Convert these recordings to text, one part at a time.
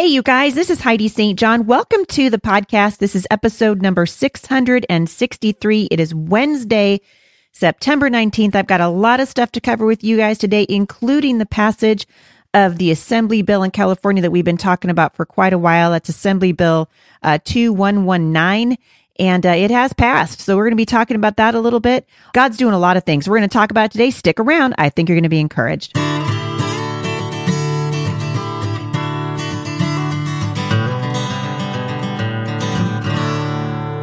Hey, you guys, this is Heidi St. John. Welcome to the podcast. This is episode number 663. It is Wednesday, September 19th. I've got a lot of stuff to cover with you guys today, including the passage of the Assembly Bill in California that we've been talking about for quite a while. That's Assembly Bill uh, 2119 and uh, it has passed. So we're going to be talking about that a little bit. God's doing a lot of things. We're going to talk about today. Stick around. I think you're going to be encouraged.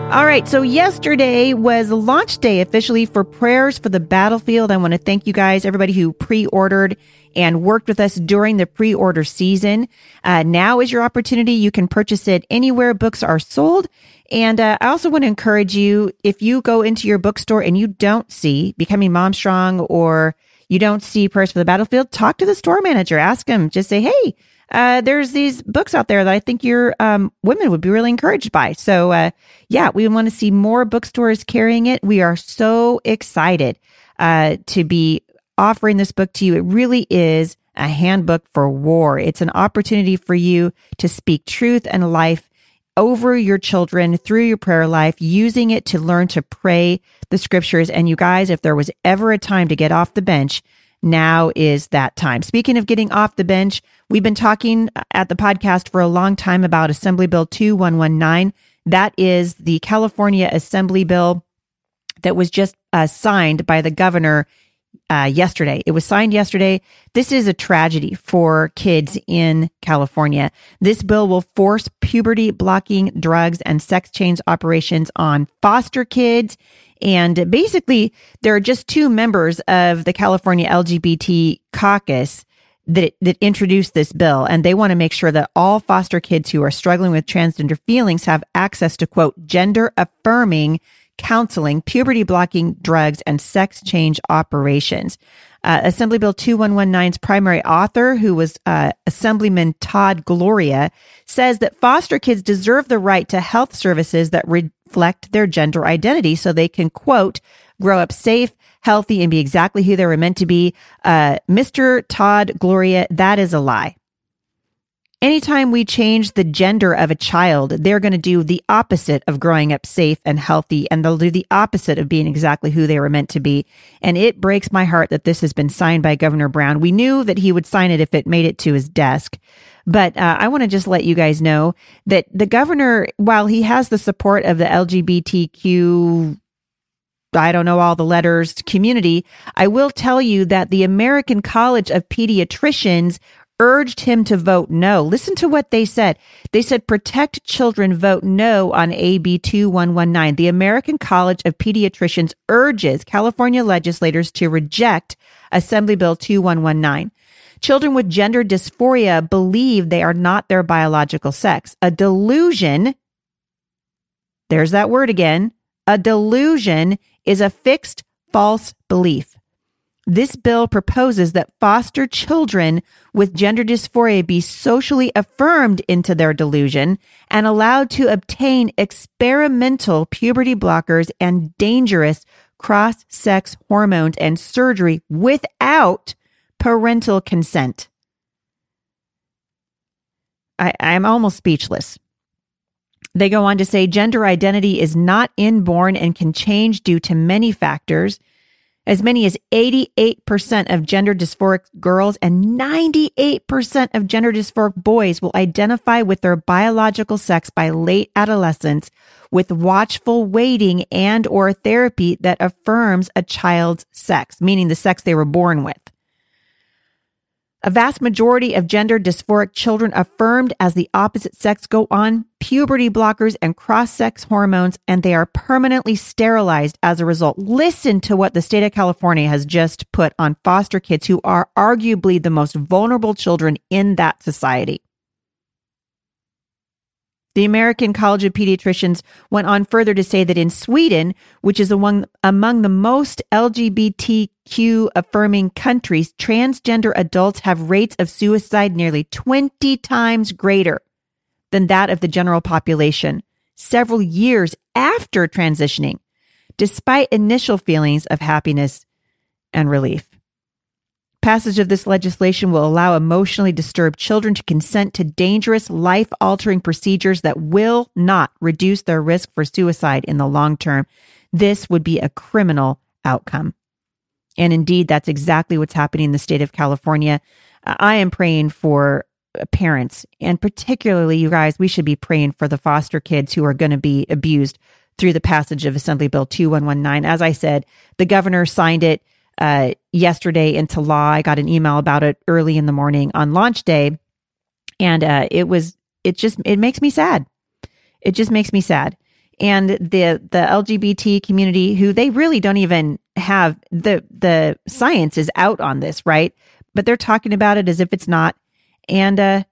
All right, so yesterday was launch day officially for Prayers for the Battlefield. I want to thank you guys, everybody who pre ordered and worked with us during the pre order season. Uh, now is your opportunity. You can purchase it anywhere books are sold. And uh, I also want to encourage you if you go into your bookstore and you don't see Becoming Mom Strong or you don't see Prayers for the Battlefield, talk to the store manager. Ask him, just say, hey, uh, there's these books out there that I think your um, women would be really encouraged by. So, uh, yeah, we want to see more bookstores carrying it. We are so excited uh, to be offering this book to you. It really is a handbook for war. It's an opportunity for you to speak truth and life over your children through your prayer life, using it to learn to pray the scriptures. And you guys, if there was ever a time to get off the bench, now is that time. Speaking of getting off the bench, we've been talking at the podcast for a long time about Assembly Bill 2119. That is the California Assembly Bill that was just uh, signed by the governor uh, yesterday. It was signed yesterday. This is a tragedy for kids in California. This bill will force puberty blocking drugs and sex change operations on foster kids and basically, there are just two members of the California LGBT caucus that, that introduced this bill. And they want to make sure that all foster kids who are struggling with transgender feelings have access to quote, gender affirming counseling, puberty blocking drugs, and sex change operations. Uh, Assembly Bill 2119's primary author, who was uh, Assemblyman Todd Gloria, says that foster kids deserve the right to health services that re- reflect their gender identity so they can, quote, grow up safe, healthy, and be exactly who they were meant to be. Uh, Mr. Todd Gloria, that is a lie. Anytime we change the gender of a child, they're going to do the opposite of growing up safe and healthy, and they'll do the opposite of being exactly who they were meant to be. And it breaks my heart that this has been signed by Governor Brown. We knew that he would sign it if it made it to his desk. But uh, I want to just let you guys know that the governor, while he has the support of the LGBTQ I don't know all the letters community. I will tell you that the American College of Pediatricians urged him to vote no. Listen to what they said. They said, protect children, vote no on AB 2119. The American College of Pediatricians urges California legislators to reject Assembly Bill 2119. Children with gender dysphoria believe they are not their biological sex. A delusion, there's that word again. A delusion is a fixed false belief. This bill proposes that foster children with gender dysphoria be socially affirmed into their delusion and allowed to obtain experimental puberty blockers and dangerous cross sex hormones and surgery without parental consent. I, I'm almost speechless. They go on to say gender identity is not inborn and can change due to many factors as many as 88% of gender dysphoric girls and 98% of gender dysphoric boys will identify with their biological sex by late adolescence with watchful waiting and or therapy that affirms a child's sex, meaning the sex they were born with. A vast majority of gender dysphoric children affirmed as the opposite sex go on puberty blockers and cross sex hormones, and they are permanently sterilized as a result. Listen to what the state of California has just put on foster kids who are arguably the most vulnerable children in that society. The American College of Pediatricians went on further to say that in Sweden, which is among, among the most LGBTQ affirming countries, transgender adults have rates of suicide nearly 20 times greater than that of the general population several years after transitioning, despite initial feelings of happiness and relief. Passage of this legislation will allow emotionally disturbed children to consent to dangerous, life altering procedures that will not reduce their risk for suicide in the long term. This would be a criminal outcome. And indeed, that's exactly what's happening in the state of California. Uh, I am praying for uh, parents, and particularly you guys, we should be praying for the foster kids who are going to be abused through the passage of Assembly Bill 2119. As I said, the governor signed it uh, yesterday into law. I got an email about it early in the morning on launch day, and uh, it was it just it makes me sad. It just makes me sad. And the the LGBT community, who they really don't even have the the science is out on this, right? But they're talking about it as if it's not, and uh,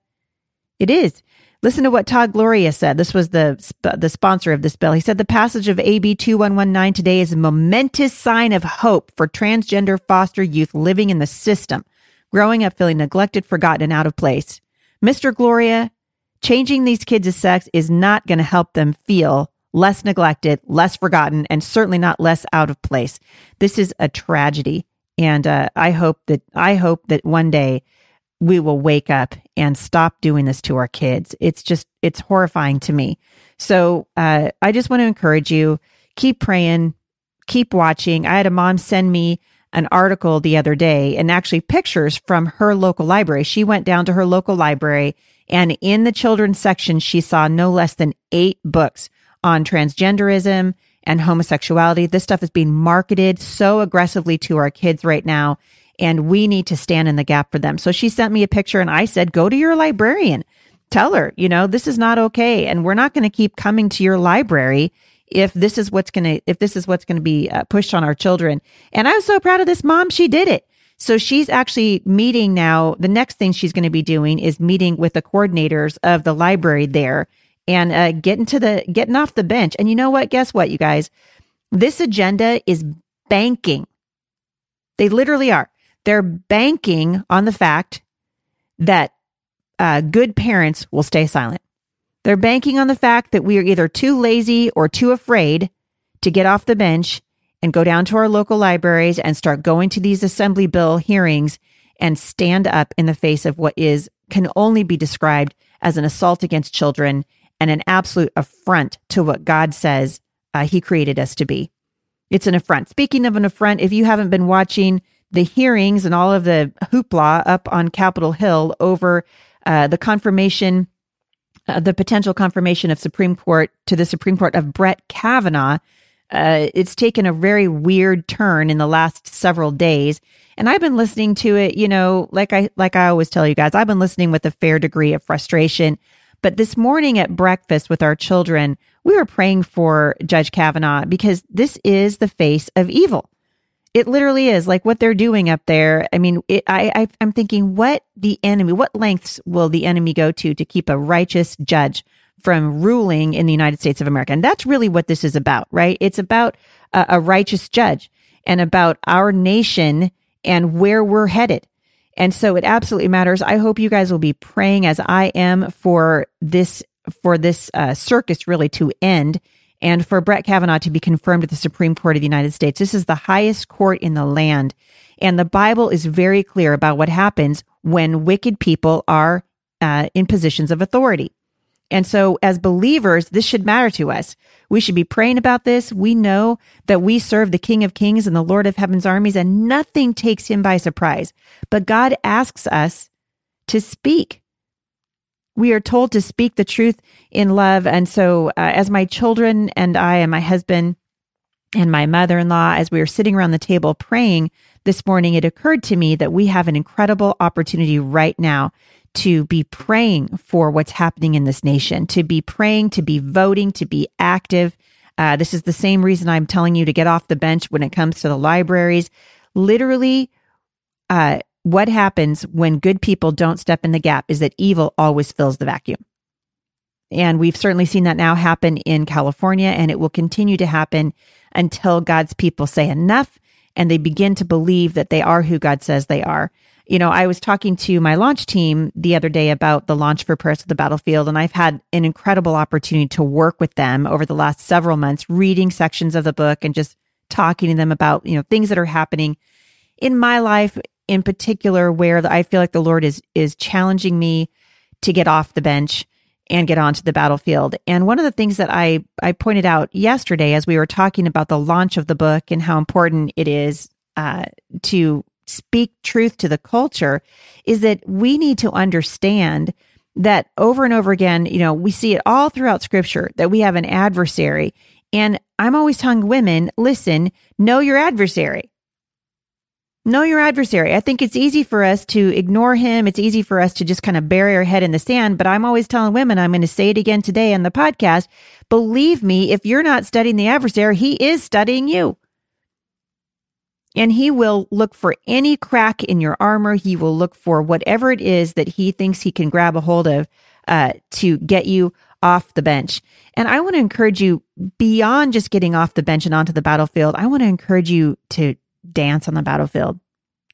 it is. Listen to what Todd Gloria said. This was the the sponsor of this bill. He said the passage of AB 2119 today is a momentous sign of hope for transgender foster youth living in the system, growing up feeling neglected, forgotten, and out of place. Mr. Gloria, changing these kids' sex is not going to help them feel less neglected, less forgotten, and certainly not less out of place. This is a tragedy, and uh, I hope that I hope that one day we will wake up and stop doing this to our kids. It's just, it's horrifying to me. So uh, I just want to encourage you keep praying, keep watching. I had a mom send me an article the other day and actually pictures from her local library. She went down to her local library and in the children's section, she saw no less than eight books on transgenderism and homosexuality. This stuff is being marketed so aggressively to our kids right now and we need to stand in the gap for them. So she sent me a picture and I said, go to your librarian. Tell her, you know, this is not okay. And we're not going to keep coming to your library if this is what's going to, if this is what's going to be uh, pushed on our children. And I was so proud of this mom. She did it. So she's actually meeting now. The next thing she's going to be doing is meeting with the coordinators of the library there and uh, getting to the, getting off the bench. And you know what? Guess what, you guys? This agenda is banking. They literally are they're banking on the fact that uh, good parents will stay silent. They're banking on the fact that we are either too lazy or too afraid to get off the bench and go down to our local libraries and start going to these assembly bill hearings and stand up in the face of what is can only be described as an assault against children and an absolute affront to what God says uh, He created us to be. It's an affront. Speaking of an affront, if you haven't been watching the hearings and all of the hoopla up on Capitol Hill over uh, the confirmation, uh, the potential confirmation of Supreme Court to the Supreme Court of Brett Kavanaugh. Uh, it's taken a very weird turn in the last several days, and I've been listening to it. You know, like I like I always tell you guys, I've been listening with a fair degree of frustration. But this morning at breakfast with our children, we were praying for Judge Kavanaugh because this is the face of evil. It literally is like what they're doing up there. I mean, it, I, I, I'm thinking, what the enemy, what lengths will the enemy go to to keep a righteous judge from ruling in the United States of America? And that's really what this is about, right? It's about a, a righteous judge and about our nation and where we're headed. And so it absolutely matters. I hope you guys will be praying as I am for this for this uh, circus really to end and for Brett Kavanaugh to be confirmed at the Supreme Court of the United States. This is the highest court in the land. And the Bible is very clear about what happens when wicked people are uh, in positions of authority. And so, as believers, this should matter to us. We should be praying about this. We know that we serve the King of Kings and the Lord of Heaven's armies, and nothing takes him by surprise. But God asks us to speak we are told to speak the truth in love. And so, uh, as my children and I and my husband and my mother in law, as we were sitting around the table praying this morning, it occurred to me that we have an incredible opportunity right now to be praying for what's happening in this nation, to be praying, to be voting, to be active. Uh, this is the same reason I'm telling you to get off the bench when it comes to the libraries. Literally, uh, what happens when good people don't step in the gap is that evil always fills the vacuum. And we've certainly seen that now happen in California, and it will continue to happen until God's people say enough and they begin to believe that they are who God says they are. You know, I was talking to my launch team the other day about the launch for Prayers of the Battlefield, and I've had an incredible opportunity to work with them over the last several months, reading sections of the book and just talking to them about, you know, things that are happening in my life in particular where I feel like the Lord is is challenging me to get off the bench and get onto the battlefield. And one of the things that I I pointed out yesterday as we were talking about the launch of the book and how important it is uh, to speak truth to the culture is that we need to understand that over and over again, you know, we see it all throughout scripture that we have an adversary. And I'm always telling women, listen, know your adversary. Know your adversary. I think it's easy for us to ignore him. It's easy for us to just kind of bury our head in the sand. But I'm always telling women, I'm going to say it again today on the podcast. Believe me, if you're not studying the adversary, he is studying you. And he will look for any crack in your armor. He will look for whatever it is that he thinks he can grab a hold of uh, to get you off the bench. And I want to encourage you beyond just getting off the bench and onto the battlefield. I want to encourage you to dance on the battlefield,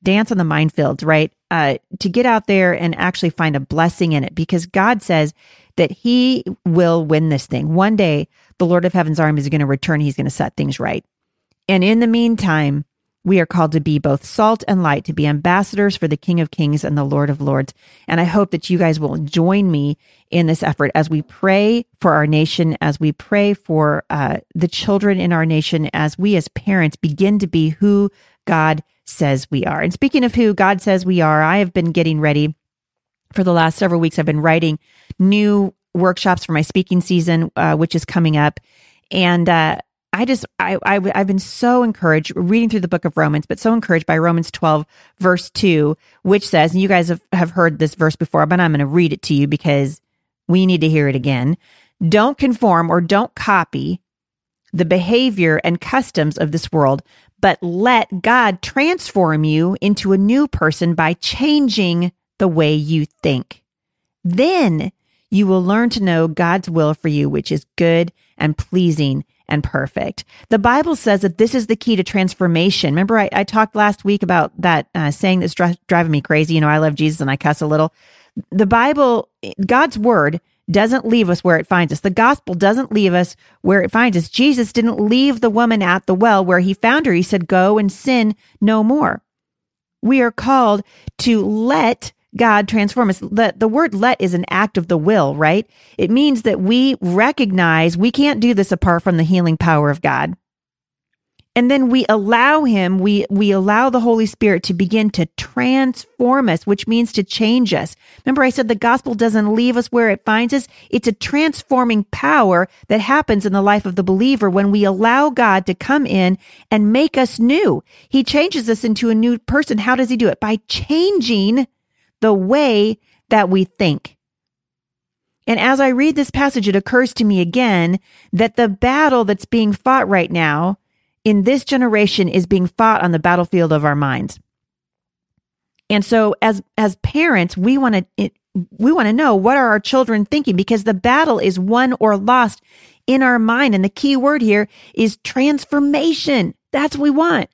dance on the minefields, right? Uh, to get out there and actually find a blessing in it because God says that He will win this thing. One day, the Lord of Heaven's army is going to return. He's going to set things right. And in the meantime, we are called to be both salt and light, to be ambassadors for the King of Kings and the Lord of Lords. And I hope that you guys will join me in this effort as we pray for our nation, as we pray for uh, the children in our nation, as we as parents begin to be who God says we are. And speaking of who God says we are, I have been getting ready for the last several weeks. I've been writing new workshops for my speaking season, uh, which is coming up. And uh, I just, I, I, I've been so encouraged reading through the book of Romans, but so encouraged by Romans 12, verse 2, which says, and you guys have, have heard this verse before, but I'm going to read it to you because we need to hear it again. Don't conform or don't copy the behavior and customs of this world, but let God transform you into a new person by changing the way you think. Then you will learn to know God's will for you, which is good and pleasing and perfect. The Bible says that this is the key to transformation. Remember, I, I talked last week about that uh, saying that's dri- driving me crazy. You know, I love Jesus and I cuss a little. The Bible, God's word, doesn't leave us where it finds us. The gospel doesn't leave us where it finds us. Jesus didn't leave the woman at the well where he found her. He said, Go and sin no more. We are called to let God transform us. The, the word let is an act of the will, right? It means that we recognize we can't do this apart from the healing power of God. And then we allow him, we, we allow the Holy Spirit to begin to transform us, which means to change us. Remember, I said the gospel doesn't leave us where it finds us. It's a transforming power that happens in the life of the believer when we allow God to come in and make us new. He changes us into a new person. How does he do it? By changing the way that we think. And as I read this passage, it occurs to me again that the battle that's being fought right now in this generation is being fought on the battlefield of our minds. And so as as parents, we want to we want to know what are our children thinking because the battle is won or lost in our mind and the key word here is transformation. That's what we want.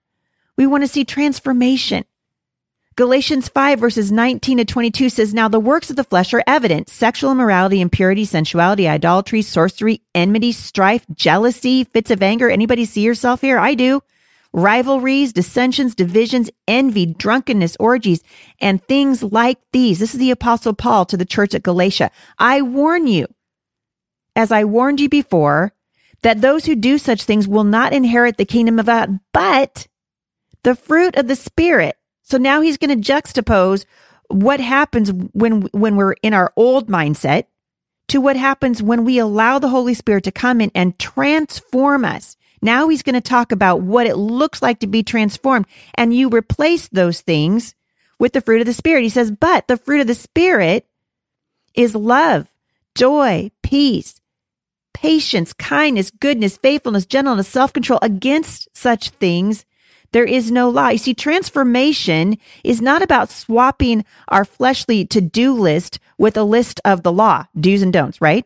We want to see transformation. Galatians 5 verses 19 to 22 says, Now the works of the flesh are evident sexual immorality, impurity, sensuality, idolatry, sorcery, enmity, strife, jealousy, fits of anger. Anybody see yourself here? I do. Rivalries, dissensions, divisions, envy, drunkenness, orgies, and things like these. This is the apostle Paul to the church at Galatia. I warn you, as I warned you before, that those who do such things will not inherit the kingdom of God, but the fruit of the spirit so now he's going to juxtapose what happens when when we're in our old mindset to what happens when we allow the Holy Spirit to come in and transform us. Now he's going to talk about what it looks like to be transformed and you replace those things with the fruit of the spirit. He says, "But the fruit of the spirit is love, joy, peace, patience, kindness, goodness, faithfulness, gentleness, self-control. Against such things there is no law. You see, transformation is not about swapping our fleshly to do list with a list of the law, do's and don'ts, right?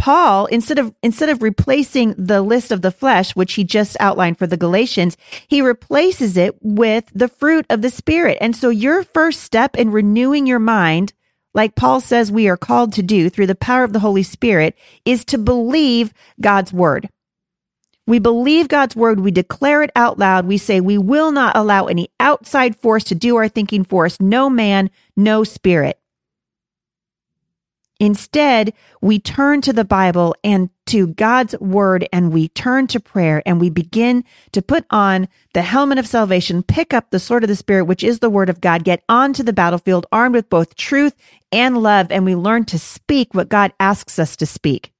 Paul, instead of instead of replacing the list of the flesh, which he just outlined for the Galatians, he replaces it with the fruit of the Spirit. And so your first step in renewing your mind, like Paul says we are called to do through the power of the Holy Spirit, is to believe God's word. We believe God's word. We declare it out loud. We say we will not allow any outside force to do our thinking for us. No man, no spirit. Instead, we turn to the Bible and to God's word and we turn to prayer and we begin to put on the helmet of salvation, pick up the sword of the Spirit, which is the word of God, get onto the battlefield armed with both truth and love, and we learn to speak what God asks us to speak.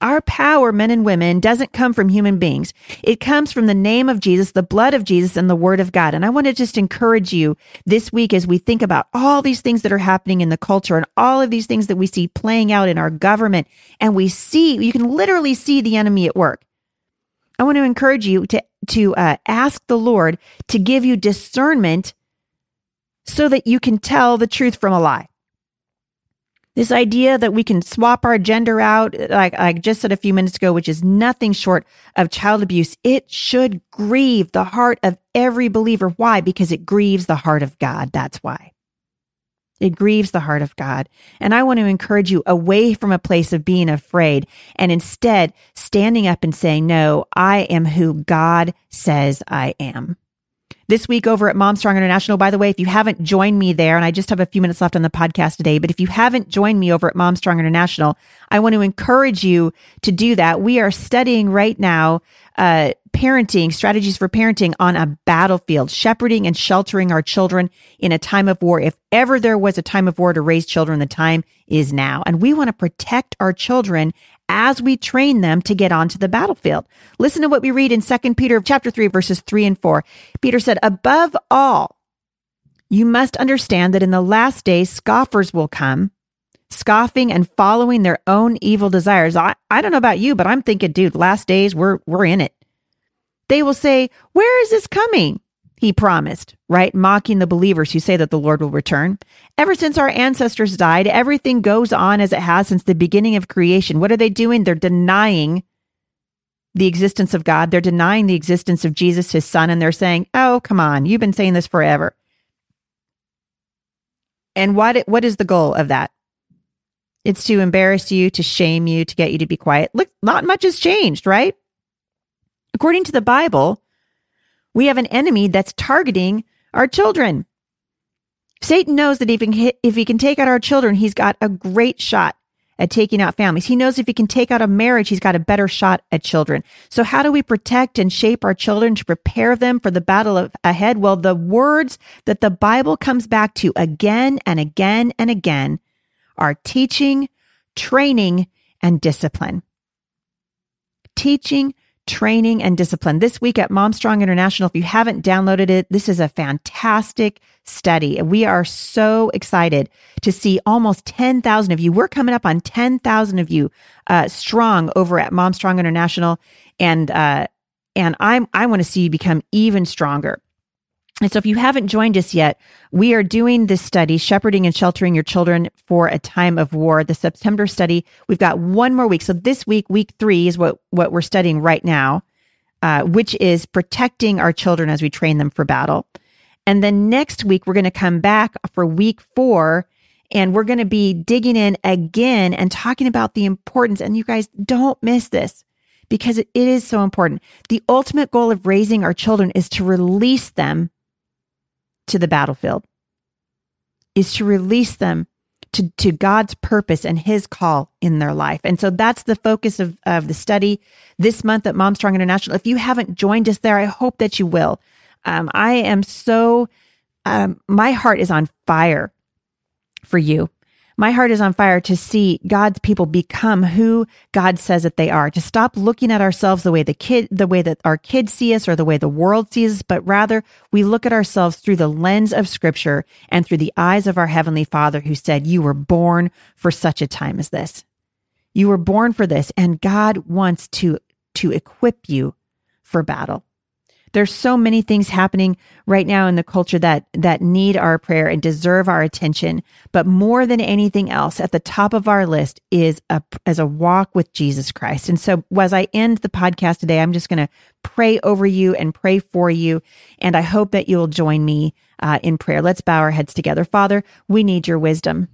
Our power, men and women, doesn't come from human beings. It comes from the name of Jesus, the blood of Jesus, and the word of God. And I want to just encourage you this week as we think about all these things that are happening in the culture and all of these things that we see playing out in our government. And we see, you can literally see the enemy at work. I want to encourage you to, to uh, ask the Lord to give you discernment so that you can tell the truth from a lie. This idea that we can swap our gender out, like I just said a few minutes ago, which is nothing short of child abuse, it should grieve the heart of every believer. Why? Because it grieves the heart of God. That's why. It grieves the heart of God. And I want to encourage you away from a place of being afraid and instead standing up and saying, No, I am who God says I am. This week over at Mom Strong International, by the way, if you haven't joined me there, and I just have a few minutes left on the podcast today, but if you haven't joined me over at Mom Strong International, I want to encourage you to do that. We are studying right now uh, parenting strategies for parenting on a battlefield, shepherding and sheltering our children in a time of war. If ever there was a time of war to raise children, the time is now. And we want to protect our children as we train them to get onto the battlefield. Listen to what we read in 2 Peter chapter 3 verses 3 and 4. Peter said, "Above all, you must understand that in the last days scoffers will come, scoffing and following their own evil desires." I, I don't know about you, but I'm thinking, dude, last days we're we're in it. They will say, "Where is this coming?" he promised, right? Mocking the believers who say that the Lord will return. Ever since our ancestors died, everything goes on as it has since the beginning of creation. What are they doing? They're denying the existence of God. They're denying the existence of Jesus, his son, and they're saying, Oh, come on, you've been saying this forever. And what, what is the goal of that? It's to embarrass you, to shame you, to get you to be quiet. Look, not much has changed, right? According to the Bible, we have an enemy that's targeting our children. Satan knows that if he, can if he can take out our children, he's got a great shot at taking out families. He knows if he can take out a marriage, he's got a better shot at children. So how do we protect and shape our children to prepare them for the battle of, ahead? Well, the words that the Bible comes back to again and again and again are teaching, training, and discipline. Teaching, training and discipline. This week at Mom Strong International, if you haven't downloaded it, this is a fantastic study. We are so excited to see almost 10,000 of you. We're coming up on 10,000 of you uh, strong over at Mom Strong International. And, uh, and I'm, I want to see you become even stronger. And so if you haven't joined us yet, we are doing this study, Shepherding and Sheltering Your Children for a Time of War, the September study. We've got one more week. So this week, week three is what, what we're studying right now, uh, which is protecting our children as we train them for battle. And then next week, we're going to come back for week four and we're going to be digging in again and talking about the importance. And you guys don't miss this because it is so important. The ultimate goal of raising our children is to release them to the battlefield, is to release them to, to God's purpose and his call in their life. And so that's the focus of, of the study this month at Mom Strong International. If you haven't joined us there, I hope that you will. Um, I am so, um, my heart is on fire for you my heart is on fire to see God's people become who God says that they are, to stop looking at ourselves the way the kid, the way that our kids see us or the way the world sees us, but rather we look at ourselves through the lens of scripture and through the eyes of our heavenly father who said, you were born for such a time as this. You were born for this and God wants to, to equip you for battle. There's so many things happening right now in the culture that that need our prayer and deserve our attention. But more than anything else, at the top of our list is a as a walk with Jesus Christ. And so as I end the podcast today, I'm just going to pray over you and pray for you. And I hope that you'll join me uh, in prayer. Let's bow our heads together. Father, we need your wisdom.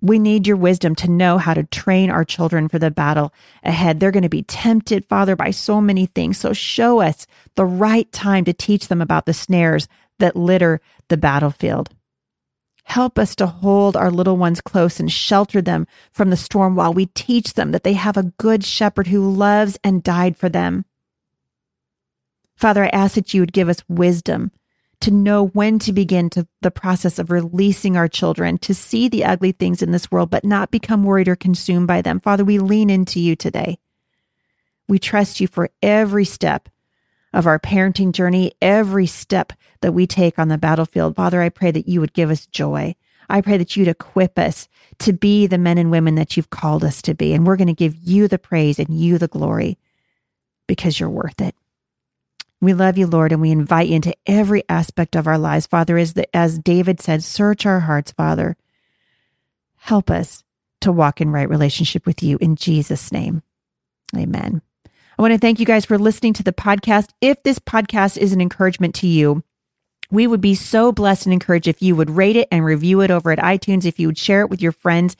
We need your wisdom to know how to train our children for the battle ahead. They're going to be tempted, Father, by so many things. So show us the right time to teach them about the snares that litter the battlefield. Help us to hold our little ones close and shelter them from the storm while we teach them that they have a good shepherd who loves and died for them. Father, I ask that you would give us wisdom to know when to begin to the process of releasing our children to see the ugly things in this world, but not become worried or consumed by them. Father, we lean into you today. We trust you for every step of our parenting journey, every step that we take on the battlefield. Father, I pray that you would give us joy. I pray that you'd equip us to be the men and women that you've called us to be. And we're going to give you the praise and you the glory because you're worth it. We love you, Lord, and we invite you into every aspect of our lives, Father. As, the, as David said, search our hearts, Father. Help us to walk in right relationship with you in Jesus' name. Amen. I want to thank you guys for listening to the podcast. If this podcast is an encouragement to you, we would be so blessed and encouraged if you would rate it and review it over at iTunes, if you would share it with your friends.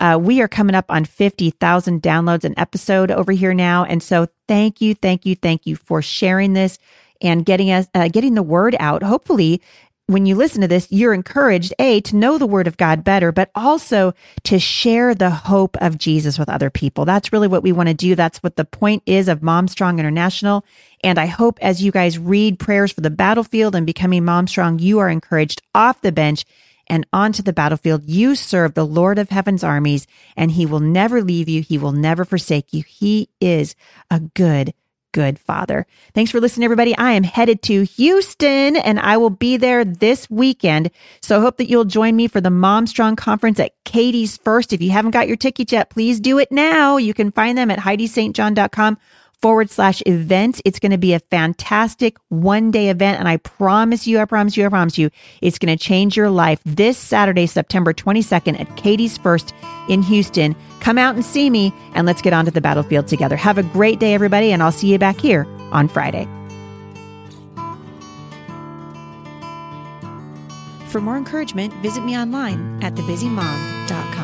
Uh, we are coming up on 50,000 downloads an episode over here now. And so thank you, thank you, thank you for sharing this and getting us, uh, getting the word out. Hopefully, when you listen to this, you're encouraged, A, to know the word of God better, but also to share the hope of Jesus with other people. That's really what we want to do. That's what the point is of Mom Strong International. And I hope as you guys read prayers for the battlefield and becoming Mom Strong, you are encouraged off the bench and onto the battlefield. You serve the Lord of heaven's armies, and he will never leave you. He will never forsake you. He is a good, good father. Thanks for listening, everybody. I am headed to Houston and I will be there this weekend. So I hope that you'll join me for the Mom Strong conference at Katy's First. If you haven't got your tickets yet, please do it now. You can find them at HeidiSt.John.com forward slash events. It's going to be a fantastic one day event. And I promise you, I promise you, I promise you, it's going to change your life this Saturday, September 22nd at Katy's First in Houston. Come out and see me and let's get onto the battlefield together. Have a great day, everybody. And I'll see you back here on Friday. For more encouragement, visit me online at thebusymom.com.